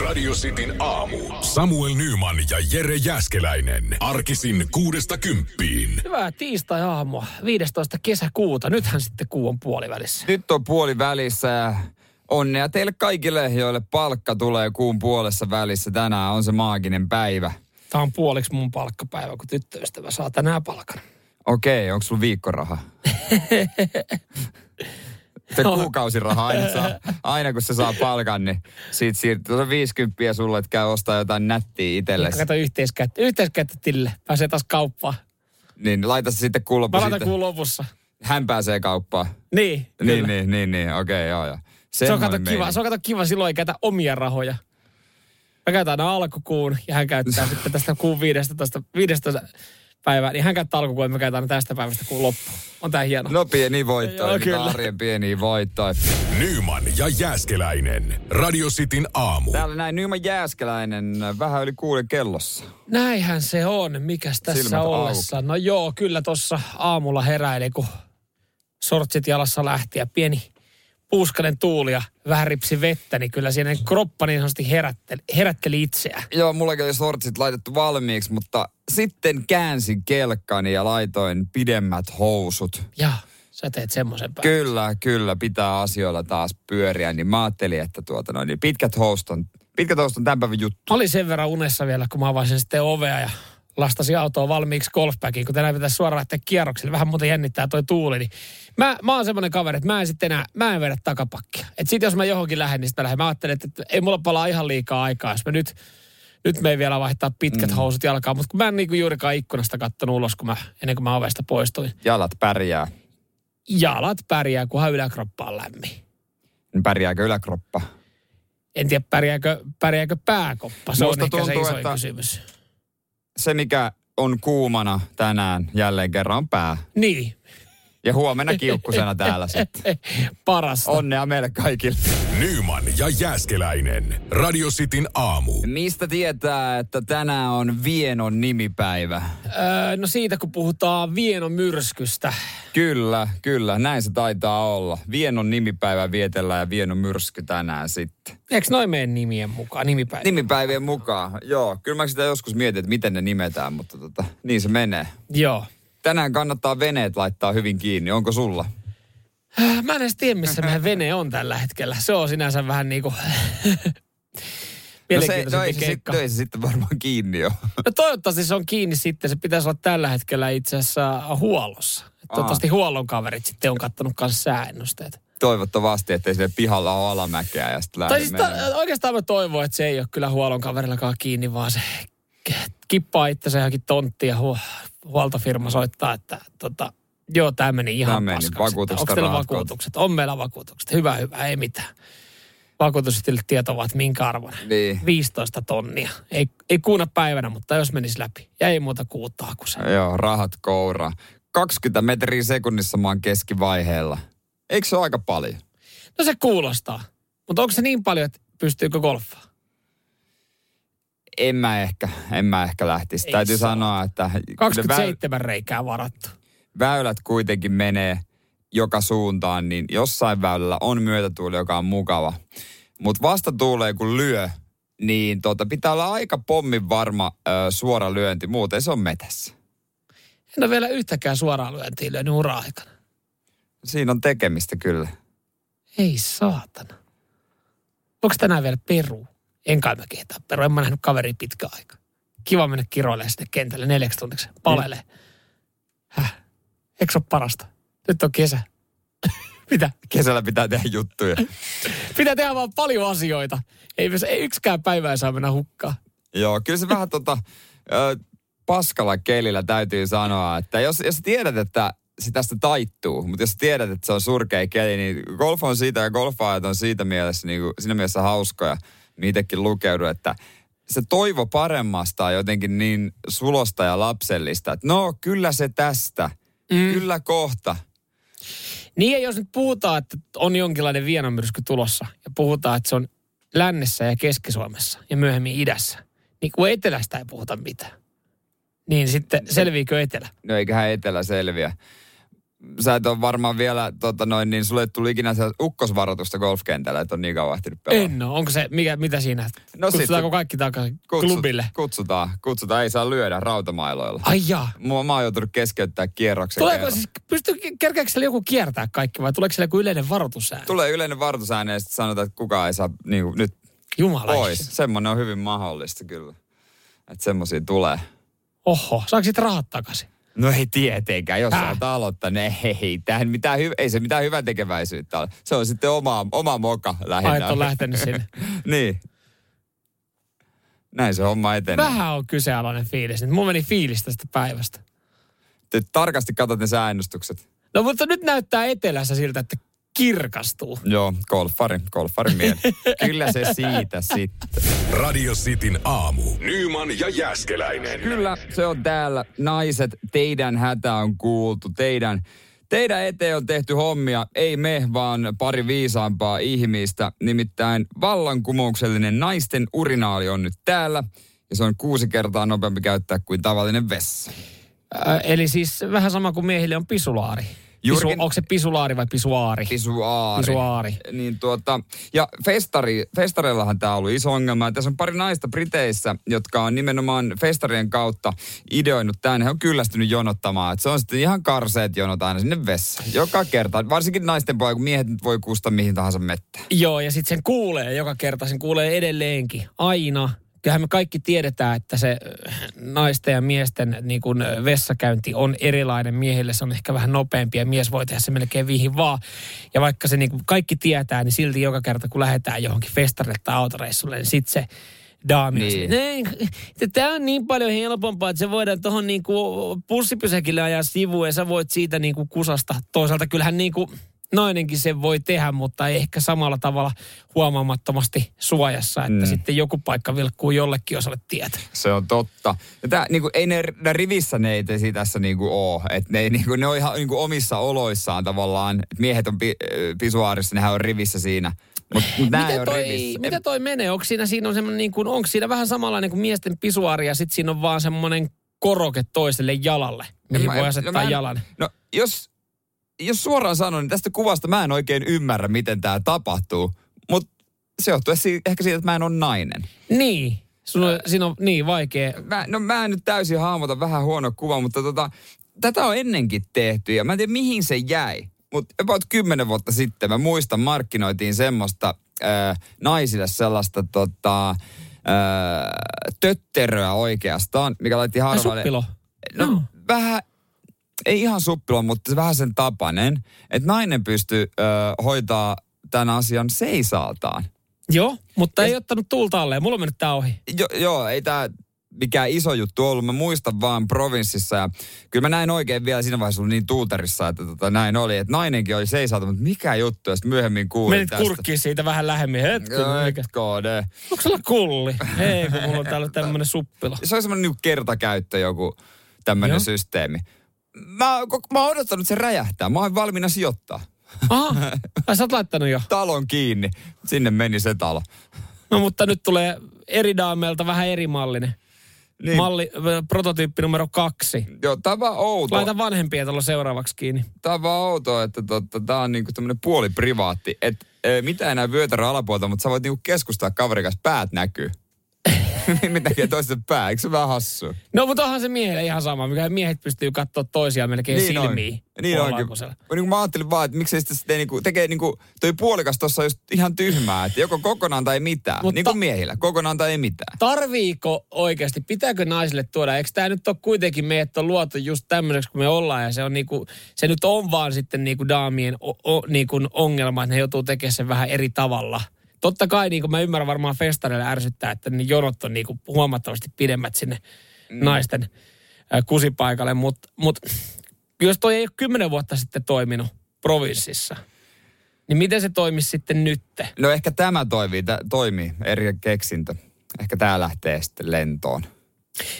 Radio Cityn aamu. Samuel Nyman ja Jere Jäskeläinen. Arkisin kuudesta kymppiin. Hyvää tiistai-aamua, 15. kesäkuuta. Nythän sitten kuu on puolivälissä. Nyt on puoli välissä ja onnea teille kaikille, joille palkka tulee kuun puolessa välissä. Tänään on se maaginen päivä. Tämä on puoliksi mun palkkapäivä, kun tyttöystävä saa tänään palkan. Okei, onko sulla viikkoraha? Se No. kuukausiraha aina, saa, aina kun se saa palkan, niin siitä siirtyy se 50 sulle, että käy ostaa jotain nättiä itsellesi. Kato yhteiskäyttö, yhteiskäyttö Tille. Pääsee taas kauppaan. Niin laita se sitten kuun loppu Mä laitan kuun lopussa. Hän pääsee kauppaan. Niin, kyllä. Niin, niin, niin, niin. okei, joo, joo. Se on, kato kiva, se on kato kiva, silloin ei käytä omia rahoja. Mä käytän aina alkukuun ja hän käyttää sitten tästä kuun 15, 15 päivää, niin hän käyttää alkukuun mä käytän aina tästä päivästä kuun loppuun. On tää hieno. No pieni voitto, Joo, mitä kyllä. arjen pieniä voittoja. Nyman ja Jäskeläinen. Radio Cityn aamu. Täällä näin Nyman Jääskeläinen vähän yli kuuden kellossa. Näinhän se on. Mikäs tässä Silmät ollessa? No joo, kyllä tuossa aamulla heräili, kun sortsit jalassa lähti ja pieni puuskanen tuuli ja vähän ripsi vettä, niin kyllä siinä kroppa niin sanotusti herätteli, herätteli itseään. Joo, mullakin oli sortsit laitettu valmiiksi, mutta sitten käänsin kelkkani ja laitoin pidemmät housut. Ja sä teet semmoisen. Kyllä, kyllä, pitää asioilla taas pyöriä, niin mä ajattelin, että tuota noin, niin pitkät housut on, pitkät housut on tämän päivän juttu. Mä olin sen verran unessa vielä, kun mä avasin sitten ovea ja lastasin autoa valmiiksi golfbackiin, kun tänään pitäisi suoraan lähteä kierroksille. Vähän muuten jännittää toi tuuli. Niin mä, mä oon semmoinen kaveri, että mä en sitten enää, mä en vedä takapakkia. Et sit jos mä johonkin lähden, niin sitä lähden. Mä ajattelen, että, että ei mulla palaa ihan liikaa aikaa, jos mä nyt, nyt me ei vielä vaihtaa pitkät mm. housut jalkaan. Mutta kun mä en niinku juurikaan ikkunasta kattonut ulos, kun mä, ennen kuin mä ovesta poistuin. Jalat pärjää. Jalat pärjää, kunhan yläkroppa on lämmin. Niin Pärjääkö yläkroppa? En tiedä, pärjääkö, pärjääkö pääkoppa. Se Musta on ehkä se tuntuu, isoin että- kysymys. Se, mikä on kuumana tänään jälleen kerran pää. Niin, Ja huomenna kiukkusena täällä sitten. parasta. Onnea meille kaikille. Nyman ja Jäskeläinen. Radio Cityn aamu. Mistä tietää, että tänään on Vienon nimipäivä? Öö, no siitä kun puhutaan Vienon myrskystä. Kyllä, kyllä, näin se taitaa olla. Vienon nimipäivä vietellään ja Vienon myrsky tänään sitten. Eikö noin meidän nimien mukaan, nimipäivä? Nimipäivien mukaan, joo. Kyllä mä sitä joskus mietin, että miten ne nimetään, mutta tota, niin se menee. Joo. Tänään kannattaa veneet laittaa hyvin kiinni. Onko sulla? Mä en edes tiedä, missä meidän vene on tällä hetkellä. Se on sinänsä vähän niin kuin... No, se, no, ei se, sit, no ei se sitten varmaan kiinni jo. No toivottavasti se on kiinni sitten. Se pitäisi olla tällä hetkellä itse asiassa huollossa. Toivottavasti huollon kaverit sitten on kattonut kanssa sääennusteet. Toivottavasti, ettei sille pihalla ole alamäkeä ja sitten Tai siis ta- oikeastaan mä toivon, että se ei ole kyllä huollon kaverillakaan kiinni, vaan se kippaa itsensä johonkin tonttiin ja hu- huoltofirma soittaa, että tota, joo, tämä meni ihan Tää meni, paskaksi. Onko teillä vakuutukset? On meillä vakuutukset. Hyvä, hyvä, ei mitään. Vakuutusyhtiölle tieto ovat minkä arvoinen. Niin. 15 tonnia. Ei, ei kuuna päivänä, mutta jos menisi läpi. Ja ei muuta kuutta hakussa. Joo, rahat koura. 20 metriä sekunnissa oon keskivaiheella. Eikö se ole aika paljon? No se kuulostaa. Mutta onko se niin paljon, että pystyykö golfaa? En mä ehkä, en mä ehkä lähtisi. Ei Täytyy saa. sanoa, että ne väy- 27 reikää varattu. väylät kuitenkin menee joka suuntaan, niin jossain väylällä on myötätuuli, joka on mukava. Mutta vastatuulee kun lyö, niin tota, pitää olla aika pommin varma ö, suora lyönti, muuten se on metässä. En ole vielä yhtäkään suoraan lyöntiä lyönyt ura-aikana. Siinä on tekemistä kyllä. Ei saatana. Onko tänään vielä Peru? En kai mä kehtaa Peru. En mä nähnyt kaveri pitkä aika. Kiva mennä kiroilemaan sinne kentälle neljäksi tunniksi. Palele. Häh? Eikö se ole parasta? Nyt on kesä. Mitä? Kesällä pitää tehdä juttuja. Pitää tehdä vaan paljon asioita. Ei, ei yksikään päivä ei saa mennä hukkaan. Joo, kyllä se vähän tota, ö, paskalla kelillä täytyy sanoa, että jos, jos tiedät, että se tästä taittuu, mutta jos tiedät, että se on surkea keli, niin golf on siitä ja golfaajat on siitä mielessä, niin kuin, siinä mielessä hauskoja, niitäkin lukeudu, että se toivo paremmasta on jotenkin niin sulosta ja lapsellista, että no kyllä se tästä, mm. kyllä kohta. Niin ja jos nyt puhutaan, että on jonkinlainen vienamyrsky tulossa ja puhutaan, että se on lännessä ja Keski-Suomessa ja myöhemmin idässä, niin kun etelästä ei puhuta mitään, niin sitten selviikö etelä? No eiköhän etelä selviä. Sä et ole varmaan vielä, tota noin, niin sulle ei tullut ikinä se ukkosvaroitusta golfkentällä, että on niin kauan ehtinyt pelaa. En ole. Onko se, mikä, mitä siinä? No Kutsutaanko sit- kaikki takaisin Kutsut- klubille? Kutsutaan, kutsutaan, ei saa lyödä rautamailoilla. Ai jaa. Mua, mä oon joutunut keskeyttää kierroksen Tuleeko kerran. siis, pystyy, kerkeekö siellä joku kiertää kaikki vai tuleeko siellä joku yleinen varoitusääni? Tulee yleinen varoitusääni ja sitten sanotaan, että kukaan ei saa niin kuin, nyt Jumala. pois. Semmoinen on hyvin mahdollista kyllä. Että semmoisia tulee. Oho, saako sitten rahat takaisin? No ei tietenkään, jos Häh? sä aloittanut, ei, tähän mitään hy- ei se mitään hyvän tekeväisyyttä ole. Se on sitten oma, oma moka lähinnä. Ai, on lähtenyt sinne. niin. Näin se homma etenee. Vähän on kyseenalainen fiilis. nyt. Mulla meni fiilis tästä päivästä. Te tarkasti katsot ne säännöstykset. No mutta nyt näyttää etelässä siltä, että kirkastuu. Joo, golfari, golfari mieli. Kyllä se siitä sitten. Radio Cityn aamu. Nyman ja Jäskeläinen. Kyllä, se on täällä. Naiset, teidän hätä on kuultu. Teidän, teidän eteen on tehty hommia. Ei me, vaan pari viisaampaa ihmistä. Nimittäin vallankumouksellinen naisten urinaali on nyt täällä. Ja se on kuusi kertaa nopeampi käyttää kuin tavallinen vessa. Äh, eli siis vähän sama kuin miehille on pisulaari. Pisu, Juurikin- onko se pisulaari vai pisuaari? Pisuaari. Pisuaari. Niin tuota, ja festari, festareillahan tämä on ollut iso ongelma. Tässä on pari naista Briteissä, jotka on nimenomaan festarien kautta ideoinut tämän. He on kyllästynyt jonottamaan. Et se on sitten ihan karseet jonot aina sinne vessaan. Joka kerta. Varsinkin naisten puolella, kun miehet nyt voi kuusta mihin tahansa mettään. Joo, ja sitten sen kuulee joka kerta, sen kuulee edelleenkin. Aina. Kyllähän me kaikki tiedetään, että se äh, naisten ja miesten niin kun, äh, vessakäynti on erilainen. Miehille se on ehkä vähän nopeampi ja mies voi tehdä se melkein viihin vaan. Ja vaikka se niin kun kaikki tietää, niin silti joka kerta kun lähdetään johonkin festarille tai autoreissulle, niin sitten se daami niin. Tämä on niin paljon helpompaa, että se voidaan tuohon niinku pussipysäkille ajaa sivuun ja sä voit siitä niinku kusasta. Toisaalta kyllähän niinku nainenkin sen voi tehdä, mutta ei ehkä samalla tavalla huomaamattomasti suojassa, että Mm. sitten joku paikka vilkkuu jollekin osalle tietä. Se on totta. Ja tää, niinku, ei ne, ne rivissä ne ei tesi tässä niinku oo. Et ne, niinku, ne on ihan niinku omissa oloissaan tavallaan. Et miehet on pi, pisuaarissa, nehän on rivissä siinä. Mut ei Miten ole toi, rivissä. miten toi menee? Onko siinä, siinä on niin kuin, onko siinä vähän samanlainen kuin miesten pisuaari ja sitten siinä on vaan semmoinen koroke toiselle jalalle, mihin Mä- voi no asettaa mä en- jalan. No jos, jos suoraan sanon, niin tästä kuvasta mä en oikein ymmärrä, miten tämä tapahtuu. Mutta se johtuu ehkä siitä, että mä en ole nainen. Niin, Sun on, siinä on niin vaikea. Mä, no mä en nyt täysin hahmota vähän huono kuva, mutta tota, tätä on ennenkin tehty ja mä en tiedä mihin se jäi. Mutta about kymmenen vuotta sitten mä muistan markkinoitiin semmoista äh, naisille sellaista tota, äh, tötteröä oikeastaan, mikä laitti Ai harvalle. suppilo. No, Joo. vähän, ei ihan suppilo, mutta se vähän sen tapainen, että nainen pystyy ö, hoitaa tämän asian seisaaltaan. Joo, mutta Ja- ei ottanut tuulta alle. Mulla on mennyt tää ohi. Jo, joo, ei tämä mikään iso juttu ollut. Mä muistan vaan provinssissa ja kyllä mä näin oikein vielä siinä vaiheessa ollut niin tuuterissa, että tota, näin oli. Että nainenkin oli seisaalta, mutta mikä juttu, ja sitten myöhemmin kuulin Menit tästä. kurkkiin siitä vähän lähemmin. Hetki, mikä? KD. Onko sulla kulli? Hei, kun mulla on täällä tämmönen suppilo. Se oli semmoinen niinku kertakäyttö joku tämmöinen systeemi. Mä, mä oon odottanut, että se räjähtää. Mä oon valmiina sijoittaa. Aha, ai sä oot laittanut jo. Talon kiinni. Sinne meni se talo. No mutta nyt tulee eri daamelta vähän eri mallinen. Niin. Malli, prototyyppi numero kaksi. Joo, vaan outo. Laita vanhempia tuolla seuraavaksi kiinni. Tää on outoa, että totta, tää on niinku tämmönen puoliprivaatti. Että e, mitä enää vyötärö alapuolta, mutta sä voit niinku keskustaa kaverin kanssa, päät näkyy. Mitä tekee toisen pää, eikö se vähän hassu? No mutta onhan se miehelle ihan sama, mikä miehet pystyy katsoa toisiaan melkein Niin on. silmiin. Niin onkin. Puolalaukosella. Niin mä ajattelin vaan, että miksei sitä sitten niinku, tekee niinku, toi puolikas tossa just ihan tyhmää, että joko kokonaan tai mitään. Mutta- Niin kuin miehillä, kokonaan tai ei mitään. Tarviiko oikeasti, pitääkö naisille tuoda, eikö tämä nyt ole kuitenkin meidät on luotu just tämmöiseksi kuin me ollaan ja se on niinku, se nyt on vaan sitten niinku daamien o, o, niinku ongelma, että ne joutuu tekemään sen vähän eri tavalla. Totta kai niin kuin mä ymmärrän varmaan festareille ärsyttää, että ne jonot on niinku huomattavasti pidemmät sinne mm. naisten kusipaikalle, mutta mut, jos toi ei ole kymmenen vuotta sitten toiminut provinssissa, niin miten se toimisi sitten nytte? No ehkä tämä toimii, tä, toimii, eri keksintö. Ehkä tää lähtee sitten lentoon.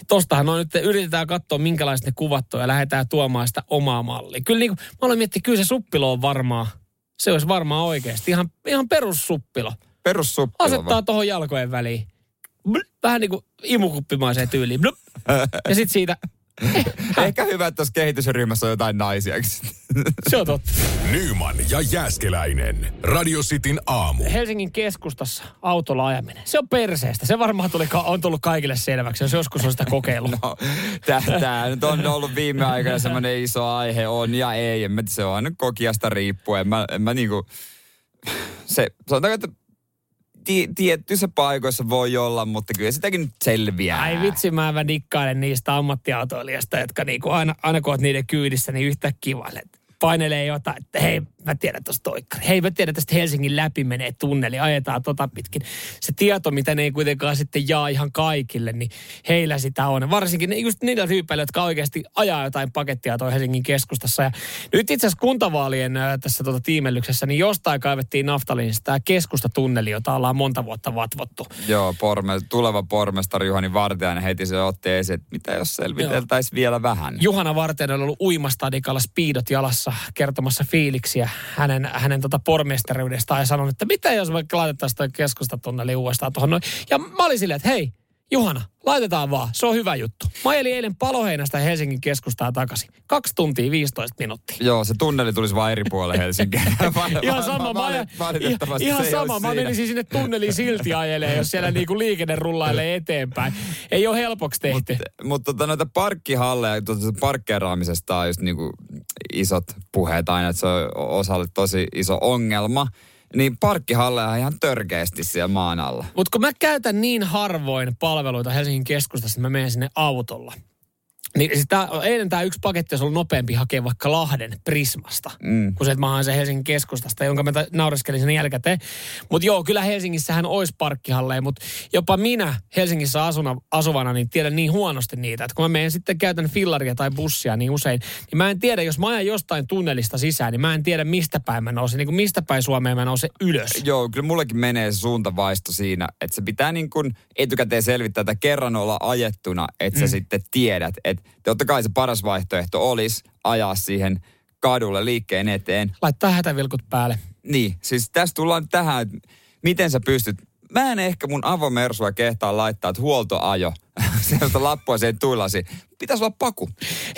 tostahan on nyt, yritetään katsoa minkälaiset ne kuvat on ja lähdetään tuomaan sitä omaa mallia. Kyllä niin kuin, mä olen miettinyt, kyllä se suppilo on varmaan, se olisi varmaan oikeasti ihan, ihan perussuppilo. Perussuppilo Asettaa tuohon jalkojen väliin. Bl- Vähän niin kuin imukuppimaiseen tyyliin. Blup. Ja sitten siitä Ehkä hyvä, että tuossa kehitysryhmässä on jotain naisia. Se on totta. Nyman ja Jääskeläinen. Radio Cityn aamu. Helsingin keskustassa autolla ajaminen. Se on perseestä. Se varmaan tuli, on tullut kaikille selväksi, jos joskus on sitä kokeillut. No, tämä nyt on ollut viime aikoina semmoinen iso aihe, on ja ei. Se on aina kokiasta riippuen. Mä, en mä niinku, se, sanotaanko, että ti, tiettyissä paikoissa voi olla, mutta kyllä sitäkin nyt selviää. Ai vitsi, mä, dikkailen niistä ammattiautoilijasta, jotka niinku aina, aina kun niiden kyydissä, niin yhtäkkiä vaan, painelee jotain, että hei, mä tiedän tuosta toikkari. Hei, mä tiedän, että tästä Helsingin läpi menee tunneli, ajetaan tota pitkin. Se tieto, mitä ne ei kuitenkaan sitten jaa ihan kaikille, niin heillä sitä on. Varsinkin ne, just niillä tyypeillä, jotka oikeasti ajaa jotain pakettia toi Helsingin keskustassa. Ja nyt itse asiassa kuntavaalien äh, tässä tota tiimellyksessä, niin jostain kaivettiin naftaliinista tämä keskustatunneli, jota ollaan monta vuotta vatvottu. Joo, porme, tuleva pormestari Juhani Vartiainen heti se otti esiin, että mitä jos selviteltäisiin vielä vähän. Juhana Vartiainen on ollut uimastadikalla speedot jalassa kertomassa fiiliksiä hänen, hänen tota pormestariudestaan ja sanonut, että mitä jos me laitettaisiin toi keskustatunneli uudestaan tuohon noin. Ja mä olin silleen, että hei, Juhana, laitetaan vaan. Se on hyvä juttu. Mä ajelin eilen Paloheinästä Helsingin keskustaa takaisin. Kaksi tuntia 15 minuuttia. Joo, se tunneli tulisi vain eri puolelle Helsinkiä. ihan sama. Mä, ajan, ihan sama. Mä menisin sinne tunneliin silti ajelee, jos siellä niinku liikenne rullailee eteenpäin. Ei ole helpoksi tehty. Mutta mut, tota, noita parkkihalleja, tuota, parkkeeraamisesta on just niinku isot puheet aina, että se on osalle tosi iso ongelma niin parkkihalleja on ihan törkeästi siellä maan alla. Mutta kun mä käytän niin harvoin palveluita Helsingin keskustassa, että mä menen sinne autolla. Niin siis tää, eilen tämä yksi paketti olisi ollut nopeampi hakea vaikka Lahden Prismasta, mm. kun se, että mä haen sen Helsingin keskustasta, jonka mä naureskelin sen jälkikäteen. Mutta joo, kyllä Helsingissähän olisi parkkihalleja, mutta jopa minä Helsingissä asuna, asuvana niin tiedän niin huonosti niitä, että kun mä menen sitten käytän fillaria tai bussia niin usein, niin mä en tiedä, jos mä ajan jostain tunnelista sisään, niin mä en tiedä mistä päin mä nousen, niin kuin mistä päin Suomeen mä nousen ylös. Joo, kyllä mullekin menee se suuntavaisto siinä, että se pitää niin kuin etukäteen selvittää, että kerran olla ajettuna, että sä mm. sitten tiedät, että totta kai se paras vaihtoehto olisi ajaa siihen kadulle liikkeen eteen. Laittaa hätävilkut päälle. Niin, siis tässä tullaan tähän, että miten sä pystyt mä en ehkä mun avomersua kehtaa laittaa, että huoltoajo, sellaista lappua siihen tuilasi. Pitäisi olla paku.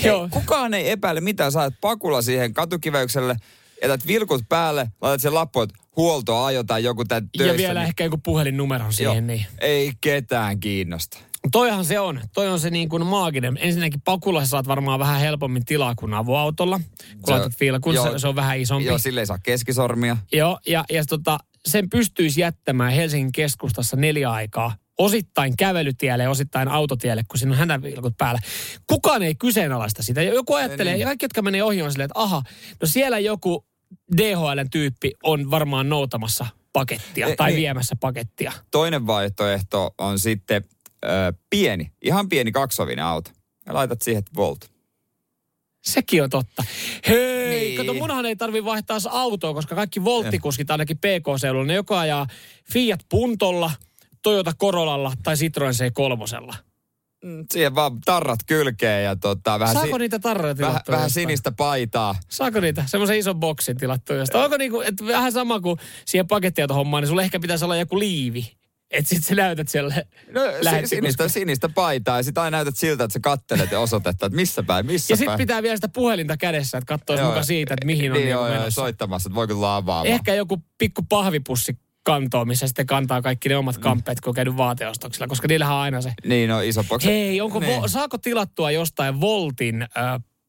Hei, Joo. kukaan ei epäile mitään, saat pakulla siihen katukiväykselle, jätät vilkut päälle, laitat sen lappu, että huoltoajo tai joku tämän töissä. Ja vielä niin... ehkä joku puhelinnumero siihen, Joo. niin. Ei ketään kiinnosta. Toihan se on. Toi on se niin kuin maaginen. Ensinnäkin pakulla saat varmaan vähän helpommin tilaa kuin avoautolla. Kun se, laitat fiilakun, se, se on vähän isompi. Joo, sille ei saa keskisormia. Joo, ja, ja tota, sen pystyisi jättämään Helsingin keskustassa neljä aikaa osittain kävelytielle ja osittain autotielle, kun siinä on hänävilkut päällä. Kukaan ei kyseenalaista sitä. Joku ajattelee, niin. kaikki, jotka menee ohi, on silleen, että aha, no siellä joku DHL-tyyppi on varmaan noutamassa pakettia e, tai niin. viemässä pakettia. Toinen vaihtoehto on sitten pieni, ihan pieni kaksovinen auto. Ja laitat siihen Volt. Sekin on totta. Hei, niin. kato munhan ei tarvi vaihtaa autoa, koska kaikki volttikuskit ainakin PK-seudulla, ne joko ajaa Fiat Puntolla, Toyota Corollalla tai Citroen C3. Mm, siihen vaan tarrat kylkeen ja tota, vähän, Saako si- niitä tarroja vähän, vähän sinistä paitaa. Saako niitä? Semmoisen ison boksin tilattu jostain. Onko niinku, että vähän sama kuin siihen pakettiautohommaan, niin sulla ehkä pitäisi olla joku liivi että sit sä näytät siellä no, sinistä, sinistä paitaa ja sit aina näytät siltä, että sä kattelet ja osoitat, että missä päin, missä Ja sit pitää vielä sitä puhelinta kädessä, että katsois muka siitä, että mihin on niin, niin joo, soittamassa, että voi kyllä avaamaan. Ehkä joku pikku pahvipussi kantoon, missä sitten kantaa kaikki ne omat mm. kamppeet, kun on käynyt vaateostoksilla, koska niillähän on aina se. Niin, no iso boksi. Hei, onko niin. vo, saako tilattua jostain Voltin äh,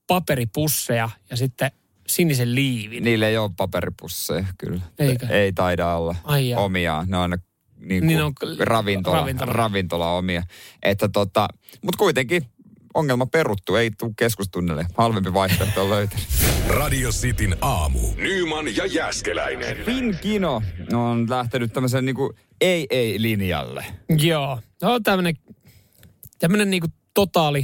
paperipusseja ja sitten sinisen liivin? Niille ei ole paperipusseja, kyllä. Eikö? Ei taida olla Ai omiaan. Ne on aina niin niin on, ravintola, ravintola. ravintola omia. Että tota, mutta kuitenkin ongelma peruttu, ei tule keskustunnelle. Halvempi vaihtoehto on löytänyt. Radio Cityn aamu. Nyman ja Jäskeläinen. Kino on lähtenyt tämmöisen niinku ei-ei-linjalle. Joo. No tämmönen, tämmönen niinku totaali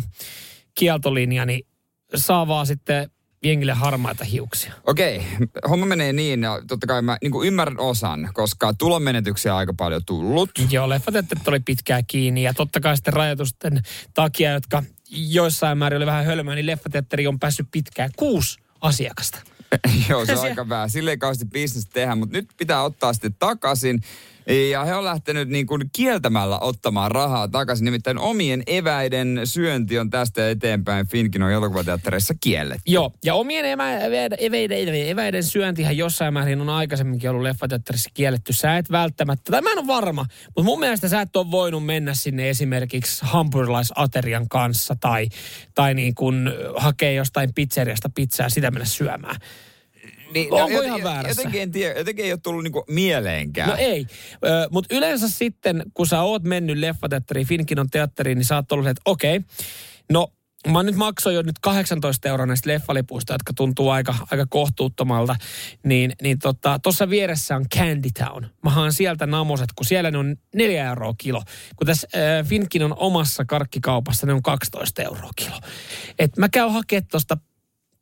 kieltolinja, niin saa vaan sitten jengille harmaita hiuksia. Okei, okay. homma menee niin, ja totta kai mä niin ymmärrän osan, koska tulonmenetyksiä on aika paljon tullut. Joo, leffateatterit oli pitkään kiinni, ja totta kai sitten rajoitusten takia, jotka joissain määrin oli vähän hölmöä, niin leffateatteri on päässyt pitkään kuusi asiakasta. Joo, se on aika vähän. Sille ei kauheasti bisnes tehdä, mutta nyt pitää ottaa sitten takaisin. Ja he on lähtenyt niin kuin kieltämällä ottamaan rahaa takaisin. Nimittäin omien eväiden syönti on tästä eteenpäin Finkinon elokuvateatterissa kielletty. Joo, ja omien emä, eväiden, eväiden, eväiden syöntihän jossain määrin on aikaisemminkin ollut leffateatterissa kielletty. Sä et välttämättä, tai mä en ole varma, mutta mun mielestä sä et ole voinut mennä sinne esimerkiksi hampurilaisaterian kanssa tai, tai niin kuin hakea jostain pizzeriasta pizzaa sitä mennä syömään. Niin, Onko joten- ihan väärässä? Jotenkin, en tiedä, jotenkin ei ole tullut niinku mieleenkään. No ei, mutta yleensä sitten, kun sä oot mennyt leffateatteriin, Finkinon teatteriin, niin sä oot ollut, että okei, no mä nyt maksoin jo nyt 18 euroa näistä leffalipuista, jotka tuntuu aika, aika kohtuuttomalta, niin, niin tuossa tota, vieressä on Candy Town. Mä haan sieltä namoset, kun siellä ne on 4 euroa kilo. Kun tässä äh, Finkinon omassa karkkikaupassa ne on 12 euroa kilo. Et mä käyn hakemaan tuosta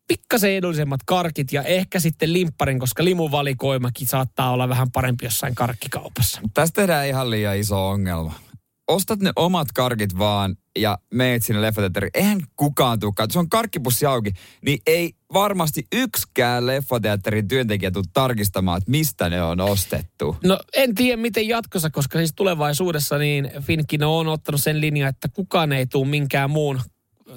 pikkasen edullisemmat karkit ja ehkä sitten limpparin, koska limuvalikoimakin saattaa olla vähän parempi jossain karkkikaupassa. Tästä tehdään ihan liian iso ongelma. Ostat ne omat karkit vaan ja meet sinne leffateatteriin. Eihän kukaan tulekaan. Se on karkkipussi auki, niin ei varmasti yksikään leffateatterin työntekijä tule tarkistamaan, että mistä ne on ostettu. No en tiedä miten jatkossa, koska siis tulevaisuudessa niin Finkino on ottanut sen linjan, että kukaan ei tule minkään muun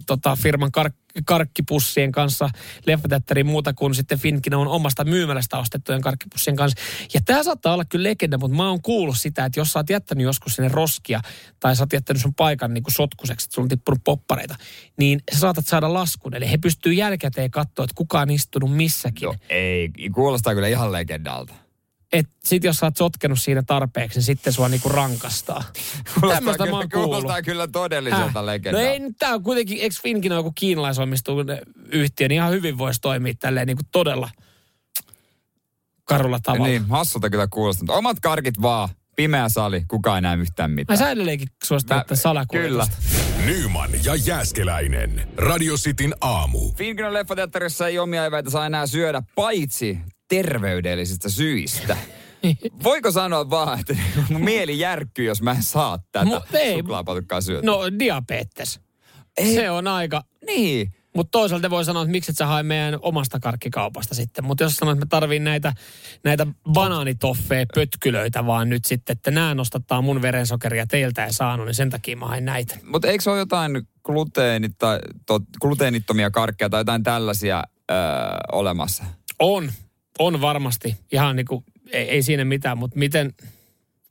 tota, firman kark- karkkipussien kanssa leffateatteriin muuta kuin sitten Finkino on omasta myymälästä ostettujen karkkipussien kanssa. Ja tämä saattaa olla kyllä legenda, mutta mä oon kuullut sitä, että jos sä oot jättänyt joskus sinne roskia tai sä oot jättänyt sun paikan niin kuin sotkuseksi, että sulla on tippunut poppareita, niin sä saatat saada laskun. Eli he pystyy jälkikäteen katsoa, että kuka on istunut missäkin. No ei, kuulostaa kyllä ihan legendalta. Et sit jos sä oot sotkenut siinä tarpeeksi, niin sitten sua niinku rankastaa. Kuulostaa Tämmöistä mä kyllä, oon kuullut. kuulostaa kyllä todelliselta Häh? legendalta. No ei nyt tää on kuitenkin, eikö Finkin ole joku kiinalaisomistuinen yhtiö, niin ihan hyvin voisi toimia tälleen niin kuin todella karulla tavalla. Niin, hassulta kyllä kuulostaa. Omat karkit vaan, pimeä sali, kukaan ei näe yhtään Ai mitään. sä edelleenkin suosittelet Mä- salakuljetusta. Nyman ja Jääskeläinen. Radio Cityn aamu. Finkinon leffateatterissa ei omia eväitä saa enää syödä, paitsi terveydellisistä syistä. Voiko sanoa vaan, että mun mieli järkkyy, jos mä en saa tätä Mu- suklaapatukkaa syötä? No diabetes. Ei. Se on aika... Niin. Mutta toisaalta voi sanoa, että miksi et sä hae meidän omasta karkkikaupasta sitten. Mutta jos sanoit, että mä tarviin näitä, näitä banaanitoffeja, pötkylöitä vaan nyt sitten, että nämä nostattaa mun verensokeria, teiltä ei saanut, niin sen takia mä hain näitä. Mutta eikö se ole jotain gluteenit, tai, to, gluteenittomia karkkeja tai jotain tällaisia öö, olemassa? On, on varmasti. Ihan niin kuin, ei, ei siinä mitään, mutta miten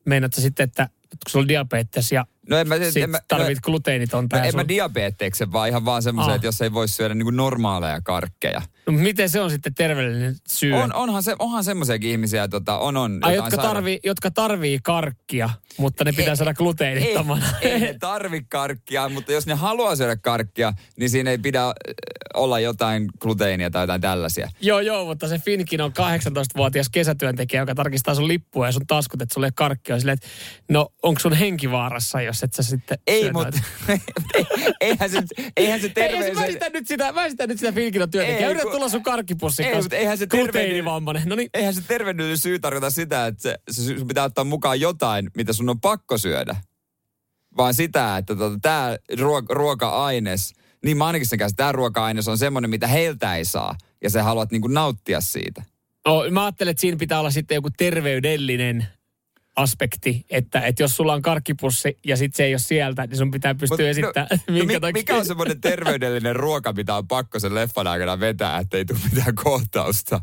meinaat sitten, että kun sulla on diabetes ja No en mä, sit en mä, tarvit gluteenitonta no, en mä sun... diabeteksen, vaan ihan vaan semmoisen, Ah. että jos ei voi syödä niinku normaaleja karkkeja. No, miten se on sitten terveellinen syy? On, onhan, se, onhan semmoisiakin ihmisiä, tota, on, on Ai, jotka, saira- tarvii, jotka tarvii karkkia, mutta ne pitää saada gluteenittomana. Ei, ei ne tarvi karkkia, mutta jos ne haluaa syödä karkkia, niin siinä ei pidä olla jotain gluteenia tai jotain tällaisia. Joo, joo, mutta se Finkin on 18-vuotias kesätyöntekijä, joka tarkistaa sun lippua ja sun taskut, että sulle ei karkkia. Silleen, että no, onko sun henki vaarassa, jos et sä sitten Ei, mutta eihän se, eihän se Ei, terveys... mä esitän nyt sitä, mä esitän nyt sitä Finkin työntekijää. Ei, kun- tulla sun karkkipussin Ei, kanssa. mutta eihän se Gluteenivammainen. No niin, Eihän se terveydellinen syy tarkoita sitä, että se, se sun pitää ottaa mukaan jotain, mitä sun on pakko syödä. Vaan sitä, että tota, tämä ruo- ruoka-aines, niin mä ainakin sen kanssa, tämä ruoka-aines on semmoinen, mitä heiltä ei saa. Ja sä haluat niinku nauttia siitä. no, mä ajattelen, että siinä pitää olla sitten joku terveydellinen aspekti, että, että jos sulla on karkkipussi ja sitten se ei ole sieltä, niin sun pitää pystyä Mut, esittämään, no, minkä no, takia. mikä on semmoinen terveydellinen ruoka, mitä on pakko sen leffan aikana vetää, että ei tule mitään kohtausta?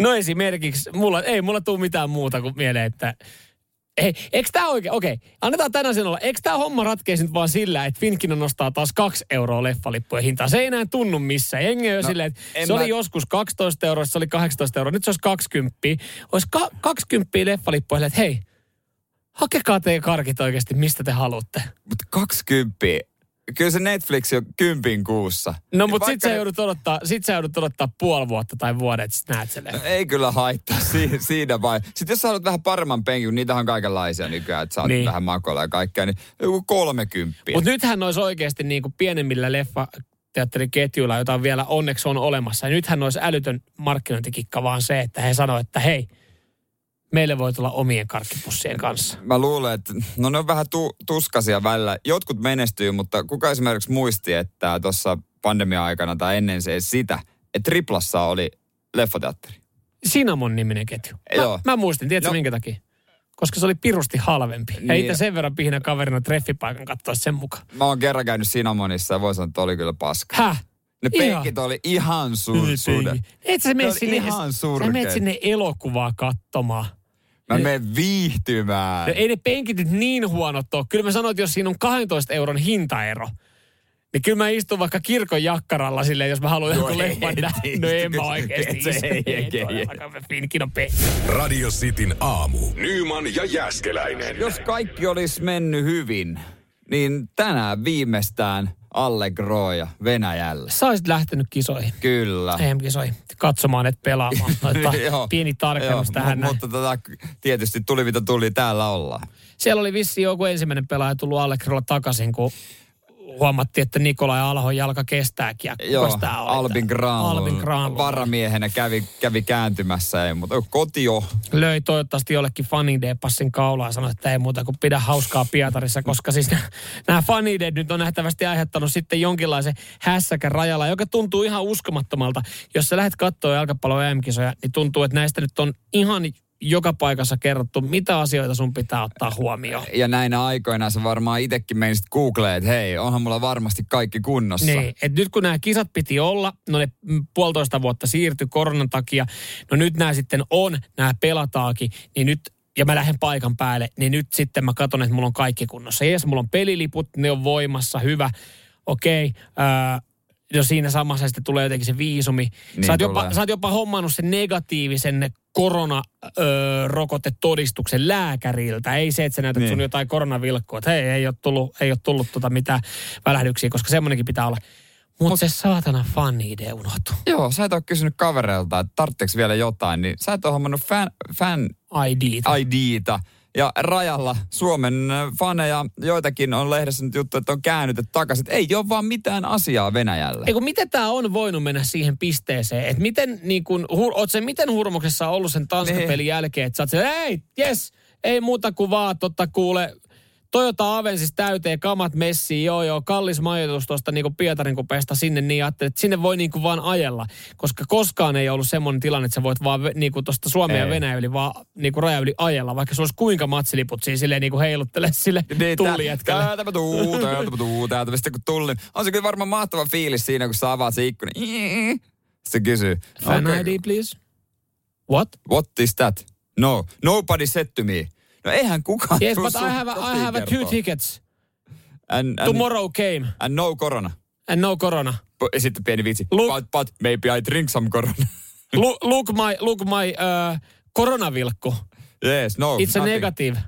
No esimerkiksi, mulla, ei mulla tule mitään muuta kuin mieleen, että ei, eikö tämä oikein, okei, annetaan tänään sen olla. Eikö tämä homma ratkeisi nyt vaan sillä, että Finkino nostaa taas kaksi euroa leffalippujen hintaa? Se ei enää tunnu missään. Jengi on no, silleen, että se mä- oli joskus 12 euroa, se oli 18 euroa, nyt se olisi 20. Olisi ka- 20 leffalippuja, että hei, hakekaa teidän karkit oikeasti, mistä te haluatte. Mutta 20. Kyllä se Netflix on kympin kuussa. No mutta sit ne- joudut odottaa, sit sä joudut odottaa puoli vuotta tai vuoden, että sit näet sen No, ei kyllä haittaa si- siinä vai. Sitten jos sä haluat vähän paremman penkin, kun niitä on kaikenlaisia nykyään, että saat Niin. vähän makoilla ja kaikkea, niin joku kolmekymppiä. Mutta nythän olisi oikeasti niin kuin pienemmillä leffa teatteriketjuilla, jota vielä onneksi on olemassa. Ja nythän olisi älytön markkinointikikka vaan se, että he sanoo, että hei, meille voi tulla omien karkkipussien kanssa. Mä luulen, että no ne on vähän tu- tuskasia välillä. Jotkut menestyy, mutta kuka esimerkiksi muisti, että tuossa pandemia-aikana tai ennen se sitä, että Triplassa oli leffateatteri. Sinamon niminen ketju. Mä, Joo. mä muistin, tiedätkö No. minkä takia? koska se oli pirusti halvempi. Niin. Ja Niin. itse sen verran pihinä kaverina treffipaikan katsoa sen mukaan. Mä oon kerran käynyt Sinamonissa ja voi sanoa, että oli kyllä paska. Häh? Ne Ihan. penkit oli ihan sur, sude. Et sä Ne mene sinne, ihan sä menet sinne elokuvaa katsomaan. Mä menen viihtymään. No ei ne penkit nyt niin huonot ole. Kyllä mä sanoin, että jos siinä on 12 euron hintaero, niin kyllä mä istun vaikka kirkon jakkaralla silleen, jos mä haluan No jonkun ei, leffan. No en mä oikeesti. Finkin on pe- Radio Cityn aamu. Nyman ja Jäskeläinen. Jos kaikki olisi mennyt hyvin, niin tänään viimeistään Allegroja Venäjällä. Sä olisit lähtenyt kisoihin. Kyllä. EM-kisoihin. Katsomaan, et pelaamaan. Noita Joo, pieni tarkennus joo, tähän näin. Mutta tota, tietysti tuli mitä tuli, täällä ollaan. Siellä oli vissi joku ensimmäinen pelaaja tullut Allegrolla takaisin, kun huomattiin, että Nikolai Alhon jalka kestääkin. Ja Joo, tää oli? Albin Granlund Albin Granlund. varamiehenä kävi, kävi kääntymässä, ei, mutta kotio. löi toivottavasti jollekin fanide-passin kaulaa ja sanoi, että ei muuta kuin pidä hauskaa Pietarissa, koska siis nämä fanideet nyt on nähtävästi aiheuttanut sitten jonkinlaisen hässäkän rajalla, joka tuntuu ihan uskomattomalta. Jos sä lähdet katsoa jalkapallon EM-kisoja, niin tuntuu, että näistä nyt on ihan joka paikassa kerrottu, mitä asioita sun pitää ottaa huomioon. Ja näinä aikoina sä varmaan itsekin menisit Googleen, että hei, onhan mulla varmasti kaikki kunnossa. Niin, että nyt kun nämä kisat piti olla, no ne puolitoista vuotta siirtyi koronan takia, no nyt nämä sitten on, nämä pelataakin, niin nyt ja mä lähden paikan päälle, niin nyt sitten mä katson, että mulla on kaikki kunnossa. Jes, mulla on peliliput, ne on voimassa, hyvä, okei. Okay, no siinä samassa sitten tulee jotenkin se viisumi. Niin sä, oot jopa, sä oot jopa hommannut sen negatiivisen koronarokotetodistuksen lääkäriltä. Ei se, että sä näytät Niin. sun jotain koronavilkkoa, että hei, ei ole tullut, ei ole tullut tota mitään välähdyksiä, koska semmoinenkin pitää olla. Mutta Mut, se saatana fan-idea unohtuu. Joo, sä et ole kysynyt kavereilta, että tarvitseeko vielä jotain, niin sä et ole hommannut fan, fan ID. IDtä. Ja rajalla Suomen äh, faneja, joitakin on lehdessä nyt juttu, että on käännytetty takaisin. Ei ole vaan mitään asiaa Venäjällä. Eikö miten tämä on voinut mennä siihen pisteeseen, että miten niin kun, hur, oot se miten hurmoksessa ollut sen Tanska-pelin jälkeen, että sä oot ei, yes, ei muuta kuin vaan totta kuule, Toyota Avensis täyteen, kamat messiin, joo joo, kallis majoitus tuosta niinku Pietarin kupeesta sinne, niin ajattelin, että sinne voi niinku vaan ajella. Koska koskaan ei ollut semmoinen tilanne, että sä voit vaan ve- niinku tuosta Suomen ja Ei. Venäjän yli vaan niinku raja yli ajella, vaikka sulla olisi kuinka matsiliput siinä silleen niinku heiluttele sille Niin, tullijätkälle. Täältä mä tuu, täältä mä tuu, täältä mä sitten kun tullin. On se kyllä varmaan mahtava fiilis siinä, kun sä avaat se ikkuna. Se kysyy. Fan "Okay, ID, please. What? What is that? No, nobody said to me. No eihän kukaan Yes, but I have, I kotiin have a two tickets. And, and, Tomorrow came and no corona. and no corona. Ja sitten pieni vitsi. Look- But, but maybe I drink some corona. Look, look my, look my uh, koronavilkku. yes, no. It's a nothing. negative.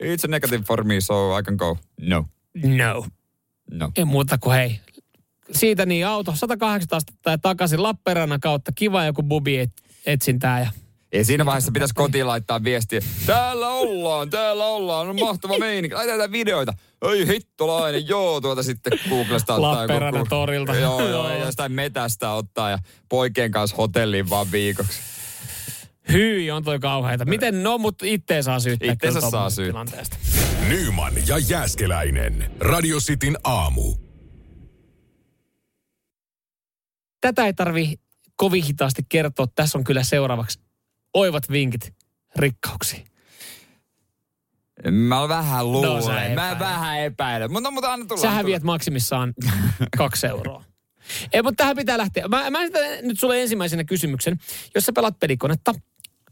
It's a negative for me, so I can go. No. No. No. Ei muuta kuin hei. Siitä niin auto 180 astetta ja takaisin Lappeenrannan kautta. Kiva joku bubi et, etsintää ja Ja siinä vaiheessa pitäisi kotiin laittaa viestiä. Täällä ollaan, täällä ollaan, on mahtava meininki. Laitetaan videoita. Oi hittolainen, joo, tuota sitten Googlesta ottaa. Lappeenrannan joku- torilta. Joo, joo, Joo. ja jostain metästä ottaa ja poikien kanssa hotelliin vaan viikoksi. hyi on toi kauheita. Miten, no mut itse saa syyttää. Itteensä saa syyttää. tilanteesta. Nyman ja Jääskeläinen. Radio Cityn aamu. Tätä ei tarvi kovin hitaasti kertoa. Tässä on kyllä seuraavaksi oivat vinkit rikkauksiin. Mä vähän luulen. No, mä vähän epäilen. Mutta, mutta anna tulla. Sä anna häviät tulla. maksimissaan kaksi euroa. Ei, mutta tähän pitää lähteä. Mä, mä esitän nyt sulle ensimmäisenä kysymyksen. Jos sä pelaat pelikonetta,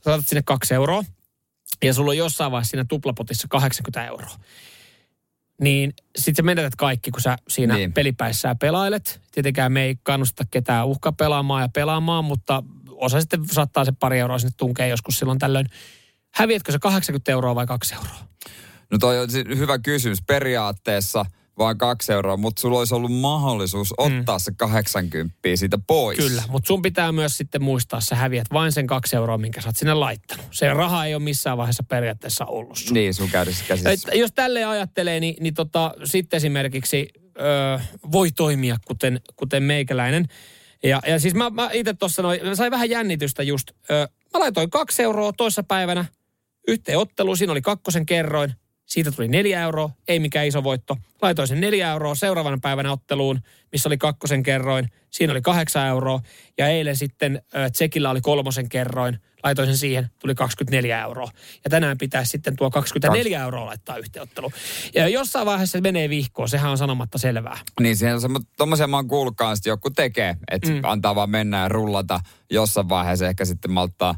sä laitat sinne kaksi euroa, ja sulla on jossain vaiheessa siinä tuplapotissa 80 euroa. Niin sit sä menetät kaikki, kun sä siinä Niin. niin. pelipäissään pelailet. Tietenkään me ei kannusta ketään uhka pelaamaan ja pelaamaan, mutta osa sitten saattaa se pari euroa sinne tunkea joskus silloin tällöin. Häviätkö se 80 euroa vai 2 euroa? No toi on hyvä kysymys. Periaatteessa vain kaksi euroa, mutta sulla olisi ollut mahdollisuus ottaa se 80 siitä pois. Mm. Kyllä, mutta sun pitää myös sitten muistaa, sä häviät vain sen kaksi euroa, minkä sä oot sinne laittanut. Se raha ei ole missään vaiheessa periaatteessa ollut sun. Niin, sun kädessä käsissä. Et jos tälleen ajattelee, niin, niin tota, sitten esimerkiksi ö, voi toimia kuten, kuten meikäläinen. Ja, ja siis mä, mä itse tuossa mä sain vähän jännitystä just. Ö, mä laitoin kaksi euroa toissa päivänä yhteen otteluun, siinä oli kakkosen kerroin. Siitä tuli neljä euroa, ei mikään iso voitto. Laitoin sen neljä euroa seuraavana päivänä otteluun, missä oli kakkosen kerroin. Siinä oli kahdeksan euroa. Ja eilen sitten äh, Tsekillä oli kolmosen kerroin. Laitoin sen siihen, tuli 24 euroa. Ja tänään pitäisi sitten tuo 24 Kaks. euroa laittaa yhteenottelu. Ja jossain vaiheessa se menee vihkoon, sehän on sanomatta selvää. Niin, siihen on tommosia mä oon kuullut kanssa, että joku tekee, että mm. antaa vaan mennä ja rullata. Jossain vaiheessa ehkä sitten malttaa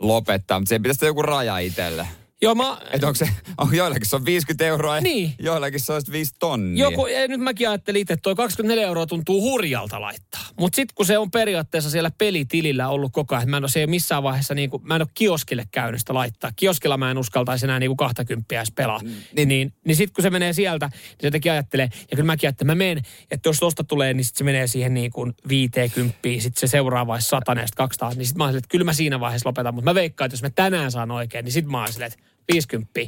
lopettaa, mutta siihen pitäisi joku raja itselle. Joo, mä... Että onko se, on joillakin se on 50 euroa Niin. ja joillakin se on 5 tonnia. Joku, ja nyt mäkin ajattelin itse, että tuo 24 euroa tuntuu hurjalta laittaa. Mutta sitten kun se on periaatteessa siellä pelitilillä ollut koko ajan, mä en ole se missään vaiheessa, niin kuin, mä en ole kioskille käynyt sitä laittaa. Kioskilla mä en uskaltaisi enää niin kuin 20 edes pelaa. Mm, niin, niin, niin sitten kun se menee sieltä, niin se jotenkin ajattelee, ja kyllä mäkin ajattelen, että mä menen, että jos tosta tulee, niin sitten se menee siihen niin kuin 50, sitten se seuraava olisi 100 ja 200, niin sitten mä silleen, että kyllä mä siinä vaiheessa lopetan. Mutta mä veikkaan, että jos mä tänään saan oikein, niin sitten mä oon silleen, että 50.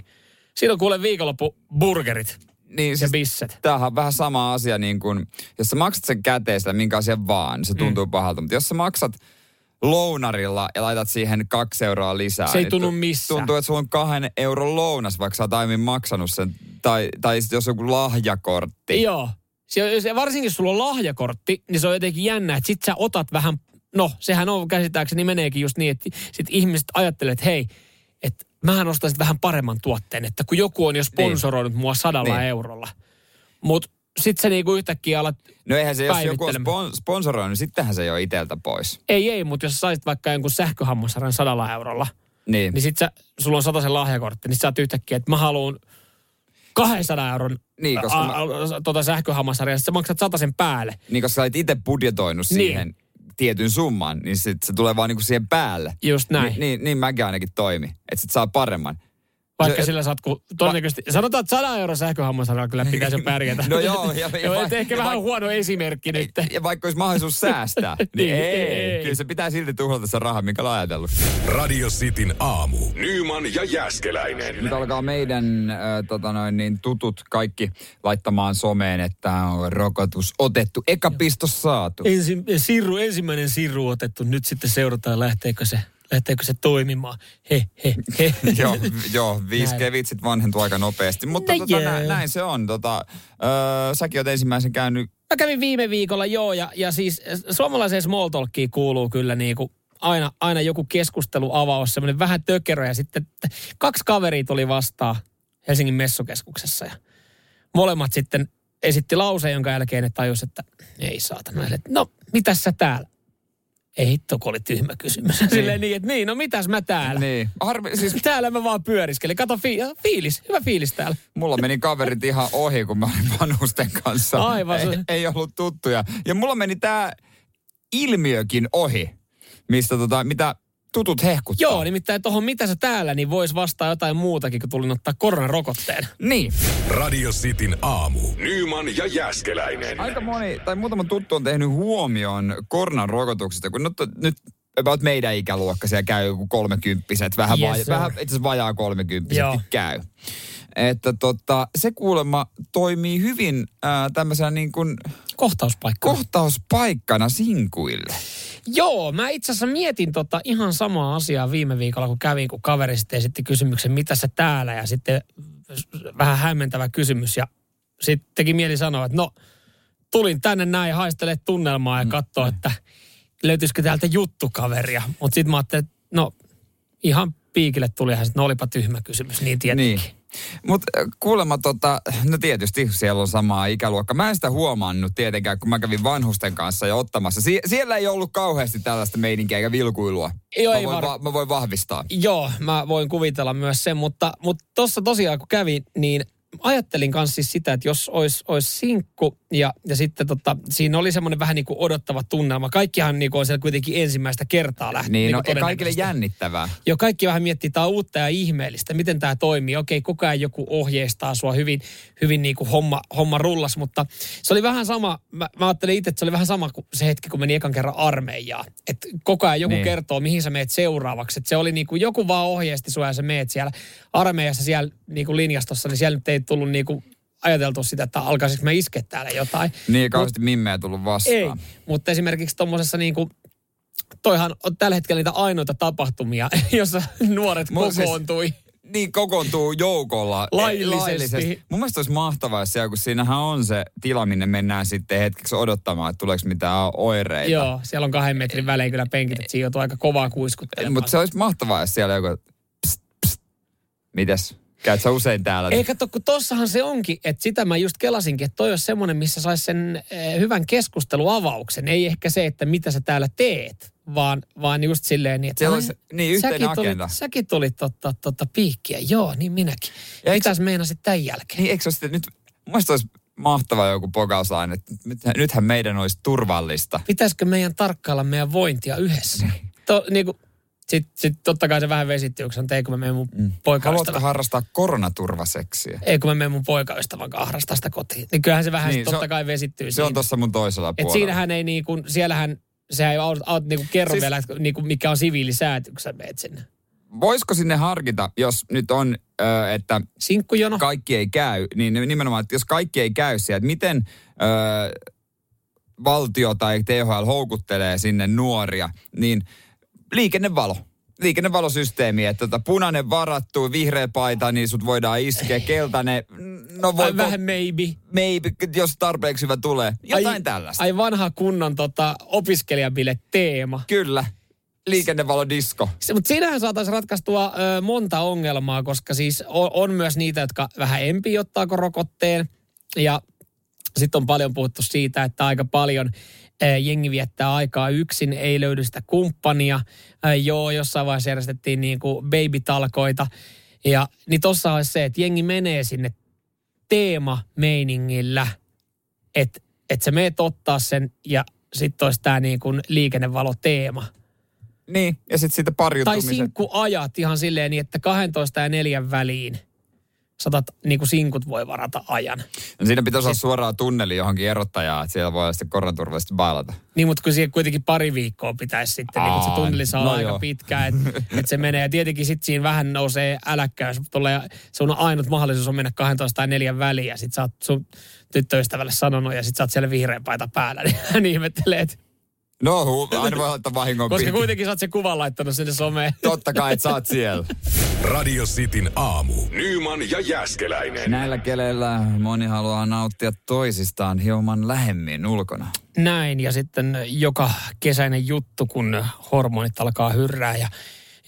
Siinä on kuule viikonloppu burgerit niin, ja siis bisset. tämähän on vähän sama asia niin kuin, jos sä maksat sen käteisellä, minkä asian vaan, se tuntuu mm. pahalta. Mutta jos sä maksat lounarilla ja laitat siihen kaksi euroa lisää. Se ei niin tunnu tu- missään. Tuntuu, että sulla on kahden euron lounas, vaikka sä oot aiemmin maksanut sen. Tai, tai sit jos on joku lahjakortti. Joo. Se, se, varsinkin jos sulla on lahjakortti, niin se on jotenkin jännä, että sit sä otat vähän, no sehän on käsittääkseni meneekin just niin, että sit ihmiset ajattelee, että hei, mähän ostaisin vähän paremman tuotteen, että kun joku on jo sponsoroinut mua sadalla Niin. eurolla. Mutta sitten se niinku yhtäkkiä alat, No eihän se, jos joku on spon- sponsoroinut, niin sittenhän se ei ole iteltä pois. ei ei, mutta jos saisit vaikka jonkun sähköhammassaran sadalla eurolla, Niin. niin sit sä, sulla on sen lahjakortti, niin sä oot yhtäkkiä, että mä haluan 200 euron Niin, koska a, mä- a, tota sähköhammassaria, ja sit sä maksat sen päälle. Niin koska sä olit itse budjetoinut Niin. siihen tietyn summan, niin sit se tulee vaan niinku siihen päälle. Just näin. Ni, niin, niin mäkin ainakin toimi. Että sit saa paremman. Vaikka Se- sillä saat, kun todennäköisesti, sanotaan, että 100 euro sähköhammasharjalla kyllä pitäisi jo pärjätä. No joo, ja- ja et ehkä ja vähän vai- huono esimerkki nyt. Ja vaikka olisi mahdollisuus säästää, niin, Niin, ei, ei. Kyllä se pitää silti tuhlata se raha, minkä on ajatellut. Radio Cityn aamu. Nyman ja Jäskeläinen. Nyt alkaa meidän äh, tota noin, niin tutut kaikki laittamaan someen, että on rokotus otettu. Eka pistos saatu. Ensi, sirru, ensimmäinen sirru otettu. Nyt sitten seurataan, lähteekö se, lähteekö se toimimaan. He, he, he. joo, joo, viisi Näin. vitsit vanhentuu aika nopeasti. Mutta No tota, näin, näin, se on. Tota, öö, säkin oot ensimmäisen käynyt Mä kävin viime viikolla, joo, ja, ja siis suomalaiseen small talkiin kuuluu kyllä niin kuin aina, aina joku keskusteluavaus, semmoinen vähän tökerö, ja sitten kaksi kaveria tuli vastaan Helsingin messukeskuksessa, ja molemmat sitten esitti lauseen, jonka jälkeen ne tajus, että ei saatana, no, mitäs sä täällä? Ei hitto, kun oli tyhmä kysymys. Silleen niin, että niin, no mitäs mä täällä? Niin. Harmi, siis Täällä mä vaan pyöriskelin. Kato, fi- fiilis, hyvä fiilis täällä. mulla meni kaverit ihan ohi, kun mä olin vanhusten kanssa. Aivan, Ei, ei ollut tuttuja. Ja mulla meni tää ilmiökin ohi, mistä tota, mitä tutut hehkuttaa. Joo, nimittäin tuohon mitä sä täällä, niin vois vastaa jotain muutakin, kun tulin ottaa koronarokotteen. Niin. Radio Cityn aamu. Nyman ja Jäskeläinen. Aika moni, tai muutama tuttu on tehnyt huomioon koronan rokotuksesta, kun nyt, nyt about meidän ikäluokkaisia käy joku kolmekymppiset, vähän, Yes, sir. vähän itse asiassa vajaa kolmekymppiset käy. Että tota, se kuulemma toimii hyvin ää, tämmöisenä niin kuin Kohtauspaikka. kohtauspaikkana sinkuille. Joo, mä itse asiassa mietin tota ihan samaa asiaa viime viikolla, kun kävin, kun kaveri sitten esitti kysymyksen, mitä sä täällä, ja sitten vähän hämmentävä kysymys, ja sitten teki mieli sanoa, että no, tulin tänne näin haistele tunnelmaa ja katsoa, että löytyisikö täältä juttukaveria. Mutta sitten mä ajattelin, että no, ihan piikille tulihan sitten, no olipa tyhmä kysymys, niin tietenkin. Niin. Mutta kuulemma tota, no tietysti siellä on samaa ikäluokka. Mä en sitä huomannut tietenkään, kun mä kävin vanhusten kanssa jo ottamassa. Sie- siellä ei ollut kauheasti tällaista meininkiä eikä vilkuilua. Joo, mä, ei voin var- va- mä voin vahvistaa. Joo, mä voin kuvitella myös sen, mutta mutta tuossa tosiaan kun kävin, niin ajattelin kanssa siis sitä, että jos olisi, olisi sinkku ja, ja sitten tota, siinä oli semmoinen vähän niin kuin odottava tunnelma. Kaikkihan niin kuin on siellä kuitenkin ensimmäistä kertaa lähtee. Niin, no, kuin ja kaikille jännittävää. Joo, kaikki vähän miettii, tämä on uutta ja ihmeellistä, miten tämä toimii. Okei, koko ajan joku ohjeistaa sua hyvin, hyvin niin kuin homma, homma rullas, mutta se oli vähän sama, mä, mä ajattelin itse, että se oli vähän sama kuin se hetki, kun meni ekan kerran armeijaan. Että koko ajan joku Niin. niin. kertoo, mihin sä meet seuraavaksi. Että se oli niin kuin joku vaan ohjeisti sua ja sä meet siellä armeijassa siellä niin kuin linjastossa, niin siellä nyt ei tullut niin kuin ajateltu sitä, että alkaisinko mä iskeä täällä jotain. Niin, kauheasti mimmeä tullut vastaan. Ei, mutta esimerkiksi tuommoisessa niin kuin, toihan on tällä hetkellä niitä ainoita tapahtumia, jossa nuoret Mut siis- kokoontui. niin kokoontuu joukolla. Laillisesti. Mun mielestä olisi mahtavaa siellä, kun siinähän on se tila, minne mennään sitten hetkeksi odottamaan, että tuleeko mitään oireita. Joo, siellä on kahden metrin välein kyllä penkit, että siinä joutuu aika kovaa kuiskuttelemaan. Mutta se olisi mahtavaa, jos siellä joku, pst, pst. mites? Käyt sä usein täällä? Ei kato, kun tossahan se onkin, että sitä mä just kelasinkin, että toi olisi semmoinen, missä saisi sen eh, hyvän keskusteluavauksen. Ei ehkä se, että mitä sä täällä teet, vaan, vaan just silleen niin, että Siellä "Ai, olisi- niin, yhteinen säkin agenda." Tulit, säkin tulit totta, totta piikkiä. Joo, niin minäkin. Ja Ja eikö Mitäs meinasit tämän jälkeen? Niin eikö se nyt, mun mielestä olisi mahtavaa joku pokauslain, että nythän, nythän meidän olisi turvallista. Pitäisikö meidän tarkkailla meidän vointia yhdessä? To, niin kuin, sitten sit totta kai se vähän vesittyy, kun on, että ei kun mä menen mun mm. Haluatko poikaystävän. harrastaa koronaturvaseksiä? Ei kun mä menen mun poikaystävän kanssa harrastaa sitä kotiin. Niin kyllähän se vähän Niin, se totta on- kai vesittyy Se on siinä. tuossa mun toisella Et puolella. siinähän ei niin kuin, siellähän, sehän ei aut, aut, niin kuin kerro Siis- vielä, että niin kuin mikä on siviilisääty, kun sä meet sinne. Voisiko sinne harkita, jos nyt on, että Sinkkujono? kaikki ei käy, niin nimenomaan, että jos kaikki ei käy siellä, että miten ö, valtio tai THL houkuttelee sinne nuoria, niin liikennevalo. Liikennevalosysteemi, että tota, punainen varattu, vihreä paita, niin sut voidaan iskeä, keltainen, no voi, Ai, vähän maybe. maybe, jos tarpeeksi hyvä tulee. Jotain ai, tällaista. Ai vanha kunnon tota, opiskelijabile teema. Kyllä. Liikennevalodisko. Se, mutta siinähän saataisiin ratkaistua ö, monta ongelmaa, koska siis on, on myös niitä, jotka vähän empi ottaako rokotteen. Ja sitten on paljon puhuttu siitä, että aika paljon jengi viettää aikaa yksin, ei löydy sitä kumppania. Joo, jossain vaiheessa järjestettiin niin kuin baby-talkoita. Ja, niin tossa olisi se, että jengi menee sinne teema-meiningillä, että et sä meet ottaa sen ja sitten olisi tämä niin kuin liikennevalo-teema. Niin, ja sitten siitä Tai pariutumisen. sinkkuajat ihan silleen niin, että 12 ja neljän väliin satat, niin kuin sinkut voi varata ajan. No siinä pitäisi olla suoraan tunneli johonkin erottajaan, että siellä voi sitten koronaturvallisesti bailata. Niin, mutta kun siihen kuitenkin pari viikkoa pitäisi sitten, niin kun se Aa, tunneli saa no aika joo. pitkä, että et se menee. Ja tietenkin sitten siinä vähän nousee äläkkäys. Tulee, sun ainut mahdollisuus on mennä 12 tai neljän väliin ja sitten sä oot sun tyttöystävälle sanonut ja sitten sä oot siellä vihreä paita päällä, niin hän ihmettelee, että No, aina voi laittaa vahingon koska piikki. kuitenkin sä oot sen kuvan laittanut sinne someen. Totta kai, että sä oot siellä. Radio Cityn aamu. Nyman ja Jäskeläinen. Näillä keleillä moni haluaa nauttia toisistaan hieman lähemmin ulkona. Näin, ja sitten joka kesäinen juttu, kun hormonit alkaa hyrrää ja,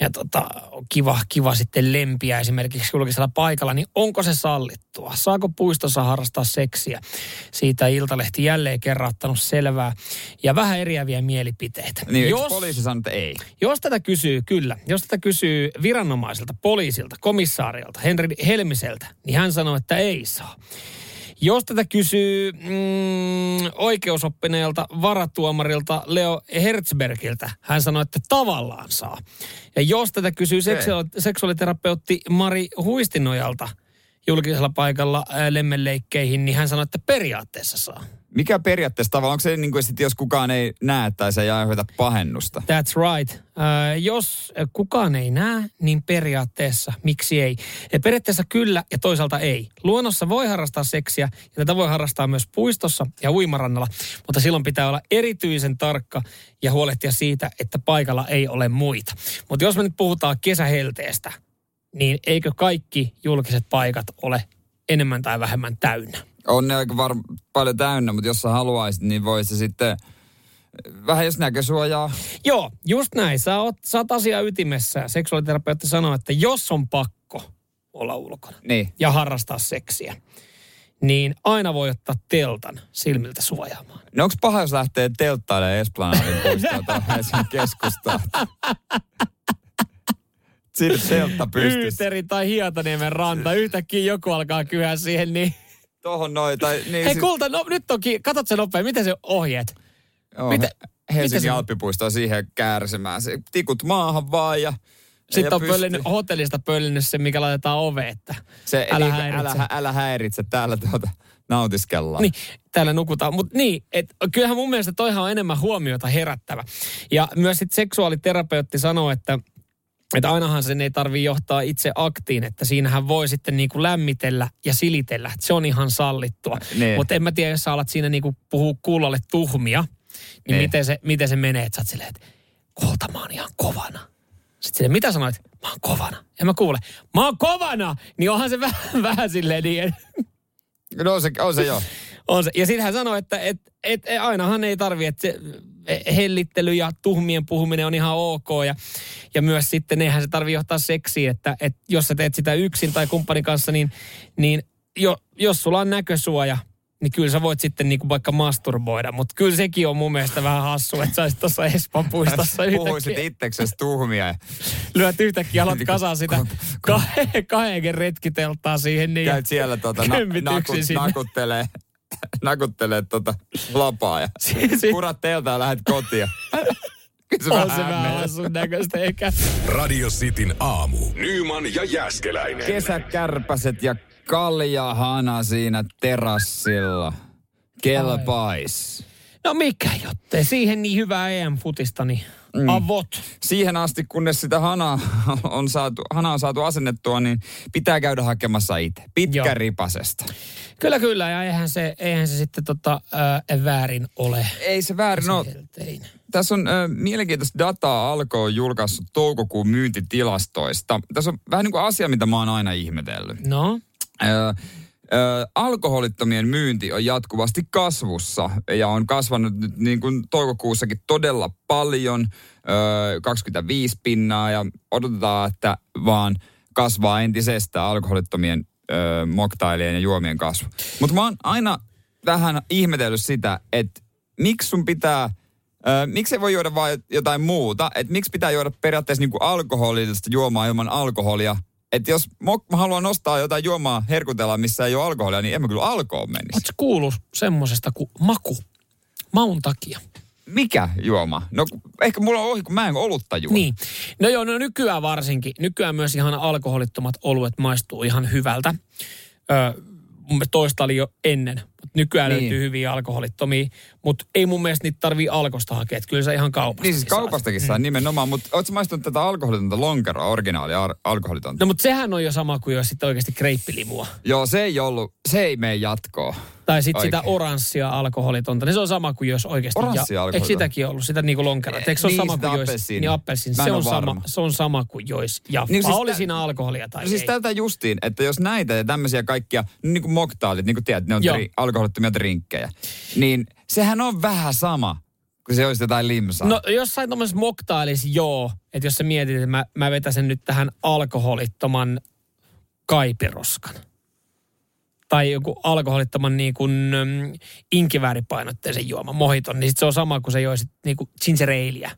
ja tota, kiva, kiva sitten lempiä esimerkiksi julkisella paikalla, niin onko se sallittua? Saako puistossa harrastaa seksiä? Siitä Iltalehti jälleen kerran ottanut selvää ja vähän eriäviä mielipiteitä. Niin, jos... poliisi sanoo, että ei? Jos tätä kysyy, kyllä, jos tätä kysyy viranomaiselta, poliisilta, komissaarilta, Henri Helmiseltä, niin hän sanoo, että ei saa. Jos tätä kysyy mm, oikeusoppineelta varatuomarilta Leo Herzbergiltä, hän sanoo, että tavallaan saa. Ja jos tätä kysyy seksuaali- seksuaaliterapeutti Mari Huistinojalta julkisella paikalla lemmenleikkeihin, niin hän sanoo, että periaatteessa saa. Mikä periaatteessa tavallaan, onko se niin kuin, jos kukaan ei näe tai se ei aiheuta pahennusta? That's right. Äh, jos kukaan ei näe, niin periaatteessa miksi ei? Ja periaatteessa kyllä ja toisaalta ei. Luonnossa voi harrastaa seksiä ja tätä voi harrastaa myös puistossa ja uimarannalla, mutta silloin pitää olla erityisen tarkka ja huolehtia siitä, että paikalla ei ole muita. Mutta jos me nyt puhutaan kesähelteestä, niin eikö kaikki julkiset paikat ole enemmän tai vähemmän täynnä? On ne aika var- paljon täynnä, mutta jos sä haluaisit, niin voi se sitten vähän jos näkösuojaa. Joo, just näin. Sä oot, sä oot asia ytimessä. Seksuaaliterapeutti sanoo, että jos on pakko olla ulkona Niin. ja harrastaa seksiä, niin aina voi ottaa teltan silmiltä suojaamaan. No onko paha, jos lähtee telttailemaan Esplanadin puistoon tai Helsingin keskustaan? Teltta pystyssä. Yyteri tai Hietaniemen ranta. Yhtäkkiä joku alkaa kyhää siihen, niin... Tohon noin. Tai, niin, Hei sit- kulta, no, nyt toki, katot se nopea, miten se ohjeet? Joo, Mitä- Helsingin mitä se- Alppipuisto on siihen kärsimään. Se tikut maahan vaan ja... Sitten on pystyy. pöllinyt, hotellista pöllinyt se, mikä laitetaan ove, että Se, älä niin, häiritse. älä, älä häiritse, täällä tuota nautiskellaan. Niin, täällä nukutaan. Mutta niin, et, kyllähän mun mielestä toihan on enemmän huomiota herättävä. Ja myös sit seksuaaliterapeutti sanoo, että että ainahan sen ei tarvi johtaa itse aktiin, että siinähän voi sitten niinku lämmitellä ja silitellä. Että se on ihan sallittua. Niin. Mutta en mä tiedä, jos sä alat siinä niinku puhua kuulolle tuhmia, niin, Niin. Miten, se, miten se menee, että sä oot silleen, että kulta mä oon ihan kovana. Sitten sille, mitä sanoit? Mä oon kovana. En mä kuule. Mä oon kovana! Niin onhan se vähän, vähän silleen niin. No on se, on se jo. On se. Ja sitten hän sanoi, että et, et, et, ainahan ei tarvi, että se hellittely ja tuhmien puhuminen on ihan ok. Ja, ja myös sitten eihän se tarvi johtaa seksiin, että, että jos sä teet sitä yksin tai kumppanin kanssa, niin, niin jo, jos sulla on näkösuoja, niin kyllä sä voit sitten niinku vaikka masturboida. Mutta kyllä sekin on mun mielestä vähän hassu, että sä olisit tuossa Espan puistossa Puhuisit itseksesi tuhmia. Lyöt yhtäkkiä, alat kasaan sitä kahden retkiteltaa siihen. Niin Käyt siellä tota, na, nakut, nakuttelee nakuttelee tota lapaa ja purat teiltä ja lähdet kotiin. on se vähän sun näköistä eikä. Radio Cityn aamu. Nyman ja Jäskeläinen. Kesäkärpäset ja kaljahana siinä terassilla. Kelpais. No mikä jotte, siihen niin hyvää EM-futista, niin mm. avot. Siihen asti, kunnes sitä hanaa on saatu, hana on saatu asennettua, niin pitää käydä hakemassa itse. Pitkä Joo. ripasesta. Kyllä, kyllä. Ja eihän se, eihän se sitten tota, äh, väärin ole. Ei se väärin ole. Tässä on äh, mielenkiintoista dataa alkoi julkaissut toukokuun myyntitilastoista. Tässä on vähän niin kuin asia, mitä mä oon aina ihmetellyt. No? Äh, Ö, alkoholittomien myynti on jatkuvasti kasvussa ja on kasvanut nyt niin kuin toukokuussakin todella paljon, ö, 25 pinnaa ja odotetaan, että vaan kasvaa entisestään alkoholittomien ö, moktailien ja juomien kasvu. Mutta mä oon aina vähän ihmetellyt sitä, että miksi sun pitää miksi ei voi juoda vain jotain muuta? Et miksi pitää juoda periaatteessa niinku alkoholillista juomaa ilman alkoholia että jos mä haluan ostaa jotain juomaa herkutella, missä ei ole alkoholia, niin en mä kyllä alkoon menisi. Oletko kuullut semmosesta kuin maku? Maun takia. Mikä juoma? No ehkä mulla on ohi, kun mä en olutta juo. Niin. No joo, no nykyään varsinkin. Nykyään myös ihan alkoholittomat oluet maistuu ihan hyvältä. Öö, toista oli jo ennen. Mutta nykyään niin. löytyy hyviä alkoholittomia, mutta ei mun mielestä niitä tarvii alkosta hakea. Että kyllä se ihan kaupasta Niin siis kaupastakin saa mm. nimenomaan, mutta ootko maistunut tätä alkoholitonta lonkeroa, originaalia ar- alkoholitonta? No mutta sehän on jo sama kuin jos sitten oikeasti kreippilimua. Joo, se ei ollut, se ei mene jatkoa. Tai sitten sitä oranssia alkoholitonta. Niin se on sama kuin jos oikeasti... Oranssia ja, Eikö sitäkin ollut? Sitä niinku lonkeroa. Eikö se niin, sama kuin jos... Niin appelsiin. Se on, sama, se on sama kuin jos Ja Niin, siis oli siinä alkoholia tai no, siis tältä justiin, että jos näitä ja tämmöisiä kaikkia, niin kuin moktaalit, niin kuin tiedät, ne on tri, alkoholittomia drinkkejä. Niin sehän on vähän sama kun se olisi jotain limsaa. No jossain tuommoisessa moktaalissa joo, että jos sä mietit, että mä, mä vetäsen nyt tähän alkoholittoman kaipiroskan tai joku alkoholittoman niin kuin um, inkivääripainotteisen juoma, mohiton, niin sit se on sama kuin se joisit niin kuin ginger aleä,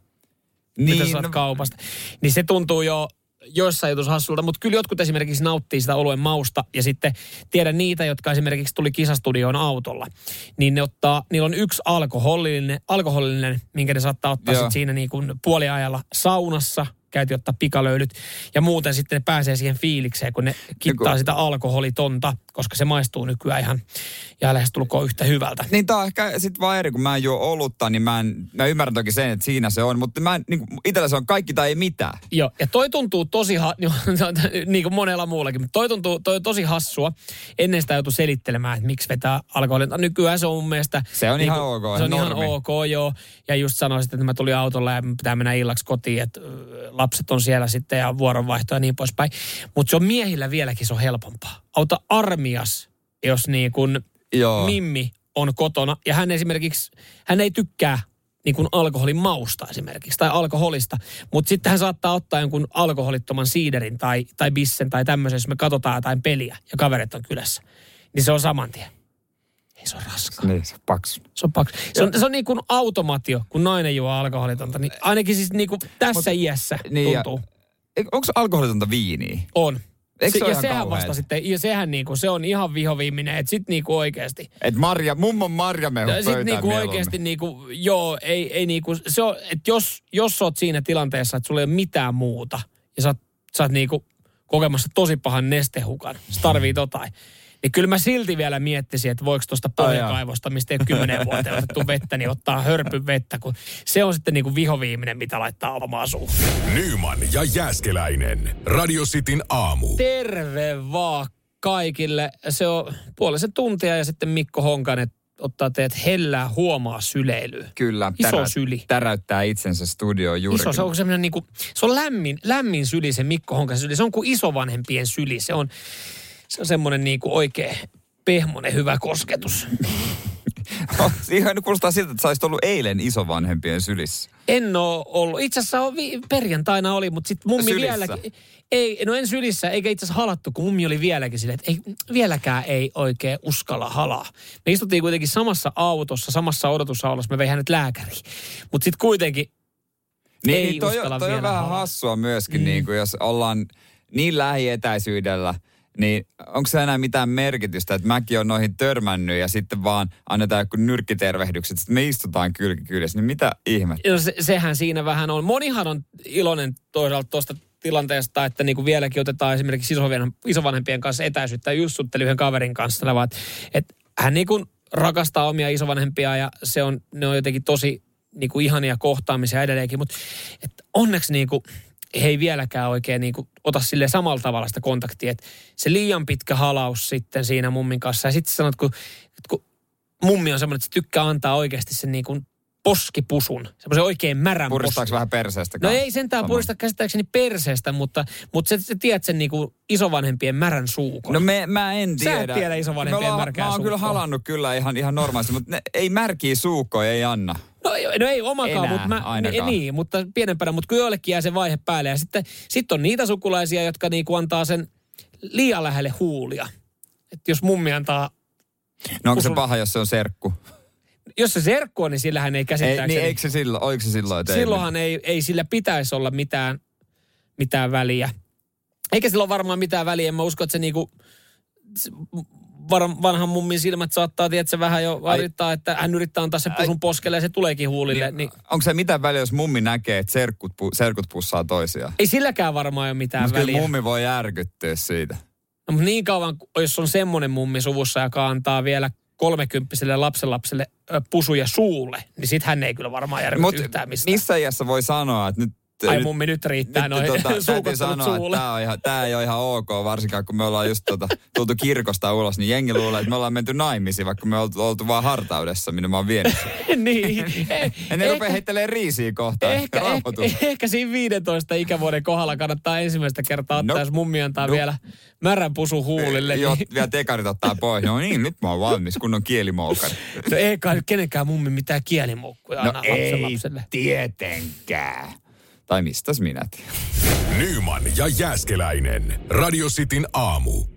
niin, mitä saat no, kaupasta. Niin se tuntuu jo joissain jutussa hassulta, mutta kyllä jotkut esimerkiksi nauttii sitä oluen mausta ja sitten tiedän niitä, jotka esimerkiksi tuli kisastudioon autolla, niin ne ottaa, niillä on yksi alkoholillinen, alkoholillinen minkä ne saattaa ottaa sit siinä niin kuin puoliajalla saunassa – käytiin ottaa pikalöylyt. Ja muuten sitten ne pääsee siihen fiilikseen, kun ne kittaa sitä alkoholitonta, koska se maistuu nykyään ihan ja lähestulkoon yhtä hyvältä. Niin tää on ehkä sitten vaan eri, kun mä en juo olutta, niin mä, en, mä ymmärrän toki sen, että siinä se on, mutta mä en, niin kuin, itsellä se on kaikki tai ei mitään. Joo, ja toi tuntuu tosi, ha- niin kuin monella muullakin, mutta toi tuntuu toi tosi hassua. Ennen sitä joutui selittelemään, että miksi vetää alkoholia. Nykyään se on mun mielestä... Se on niin ihan ok. Se on normi. ihan ok, joo. Ja just sanoisin, että mä tulin autolla ja pitää mennä illaksi kotiin, että lapset on siellä sitten ja vuoronvaihto ja niin poispäin. Mutta se on miehillä vieläkin se on helpompaa. Auta armias, jos niin kun Joo. Mimmi on kotona ja hän esimerkiksi, hän ei tykkää niin kuin alkoholin mausta esimerkiksi tai alkoholista. Mutta sitten hän saattaa ottaa jonkun alkoholittoman siiderin tai, tai bissen tai tämmöisen, jos me katsotaan jotain peliä ja kaverit on kylässä. Niin se on saman tien. Ei se on raskaa. Niin, se on paksu. Se on paksu. Se on, se on niin kuin automaatio, kun nainen juo alkoholitonta. Niin ainakin siis niin kuin tässä Mut, iässä niin tuntuu. Ja, onko alkoholitonta viiniä? On. Eikö se, se ja sehän vasta sitten, ja sehän niinku, se on ihan vihoviiminen, että sit niinku oikeasti. Et Marja, mummon Marja me ja sit niinku oikeasti niinku, joo, ei, ei niinku, se on, että jos, jos oot siinä tilanteessa, että sulla ei ole mitään muuta, ja sä oot, sä oot niinku kokemassa tosi pahan nestehukan, se tarvii totain. Niin kyllä mä silti vielä miettisin, että voiko tuosta pohjakaivosta, mistä ei ole kymmenen vuotta otettu vettä, niin ottaa hörpy vettä, kun se on sitten niin kuin vihoviiminen, mitä laittaa omaan suuhun. Nyman ja Jääskeläinen. Radio Cityn aamu. Terve vaan kaikille. Se on puolisen tuntia ja sitten Mikko Honkanen ottaa teet hellää huomaa syleilyä. Kyllä. Iso syli. Täräyttää itsensä studioon juuri. Iso, se on semmoinen niinku, se on lämmin, lämmin syli se Mikko Honkasen syli. Se on kuin isovanhempien syli. Se on, se on semmoinen niinku oikein pehmonen hyvä kosketus. Ihan kuulostaa siltä, että sä olisit ollut eilen isovanhempien sylissä. En ole ollut. Itse asiassa on vi- perjantaina oli, mutta sitten mummi Sylissä? vieläkin. Ei, no en sylissä, eikä itse asiassa halattu, kun mummi oli vieläkin silleen, että ei, vieläkään ei oikein uskalla halaa. Me istuttiin kuitenkin samassa autossa, samassa odotusaulassa, me vei hänet lääkäriin. Mutta sitten kuitenkin Niin, Ei niin toi, uskalla toi on vielä vähän halaa. hassua myöskin, mm. niin kuin jos ollaan niin lähietäisyydellä, niin onko se enää mitään merkitystä, että mäkin on noihin törmännyt ja sitten vaan annetaan joku nyrkkitervehdykset, sitten me istutaan kylki kyljessä, niin mitä ihmettä? No se, sehän siinä vähän on. Monihan on iloinen toisaalta tuosta tilanteesta, että niin kuin vieläkin otetaan esimerkiksi isovanhem- isovanhempien kanssa etäisyyttä. Just juttelin yhden kaverin kanssa, että, että, että hän niin kuin rakastaa omia isovanhempia ja se on, ne on jotenkin tosi niin kuin ihania kohtaamisia edelleenkin, mutta että onneksi niin kuin, he ei vieläkään oikein niin kuin, ota sille samalla tavalla sitä kontaktia. Että se liian pitkä halaus sitten siinä mummin kanssa ja sitten sanot, kun, kun mummi on semmoinen, että se tykkää antaa oikeasti sen niin kuin poskipusun, semmoisen oikein märän Puristaako vähän perseestä? No ei sentään Sama. purista käsittääkseni perseestä, mutta, mutta sä, sä tiedät sen niinku isovanhempien märän suukon. No me, mä en Sä et tiedä. tiedä isovanhempien ollaan- märkää Mä oon kyllä halannut kyllä ihan, ihan normaalisti, mutta ne, ei märkiä suukkoja, ei anna. No, ei- no ei omakaan, Enää mutta mä, ainakaan. niin, mutta pienempänä, mutta kyllä jollekin jää se vaihe päälle. Ja sitten sit on niitä sukulaisia, jotka niinku antaa sen liian lähelle huulia. Että jos mummi antaa, No onko se Usun- paha, jos se on serkku? Jos se serkku on, niin sillähän ei Ei, käsittääkseni. niin eikö se silloin, oliko se silloin, ei- silloinhan ei, ei sillä pitäisi olla mitään, mitään väliä. Eikä sillä ole varmaan mitään väliä. En mä usko, että se niinku, se vanhan mummin silmät saattaa, tiedätkö, vähän jo varittaa, että hän yrittää antaa sen pusun poskelle ja se tuleekin huulille. Niin, niin Onko se mitään väliä, jos mummi näkee, että serkut, pu, serkut pussaa toisiaan? ei silläkään varmaan ole mitään Mutta kyllä väliä. mummi voi järkyttyä siitä. No, mutta niin kauan, jos on semmoinen mummi suvussa, joka antaa vielä kolmekymppiselle lapsenlapselle pusuja suulle, niin sit hän ei kyllä varmaan Mut yhtään mistään. missä iässä voi sanoa, että nyt... Ai nyt, mummi, nyt riittää noin tota, täytyy sanoa, että suulle. tämä, on ihan, tämä ei ole ihan ok, varsinkaan kun me ollaan just tota, tultu kirkosta ulos, niin jengi luulee, että me ollaan menty naimisiin, vaikka me oltu, oltu vaan hartaudessa, minne mä oon vienyt. niin. Eh, Ja ne rupeaa heittelemään riisiä kohtaan. Ehkä, ehkä, ehkä siinä 15 ikävuoden kohdalla kannattaa ensimmäistä kertaa ottaa, No. jos mummi antaa No. vielä märän pusu huulille. Joo, Niin, vielä tekarit ottaa pois. No niin, nyt mä oon valmis, kun on kielimoukari. no ei kai kenenkään mummi mitään kielimoukkuja No anna lapselle. tietenkään. Tai mistäs minä tiedän. Nyman ja Jääskeläinen. Radio Cityn aamu.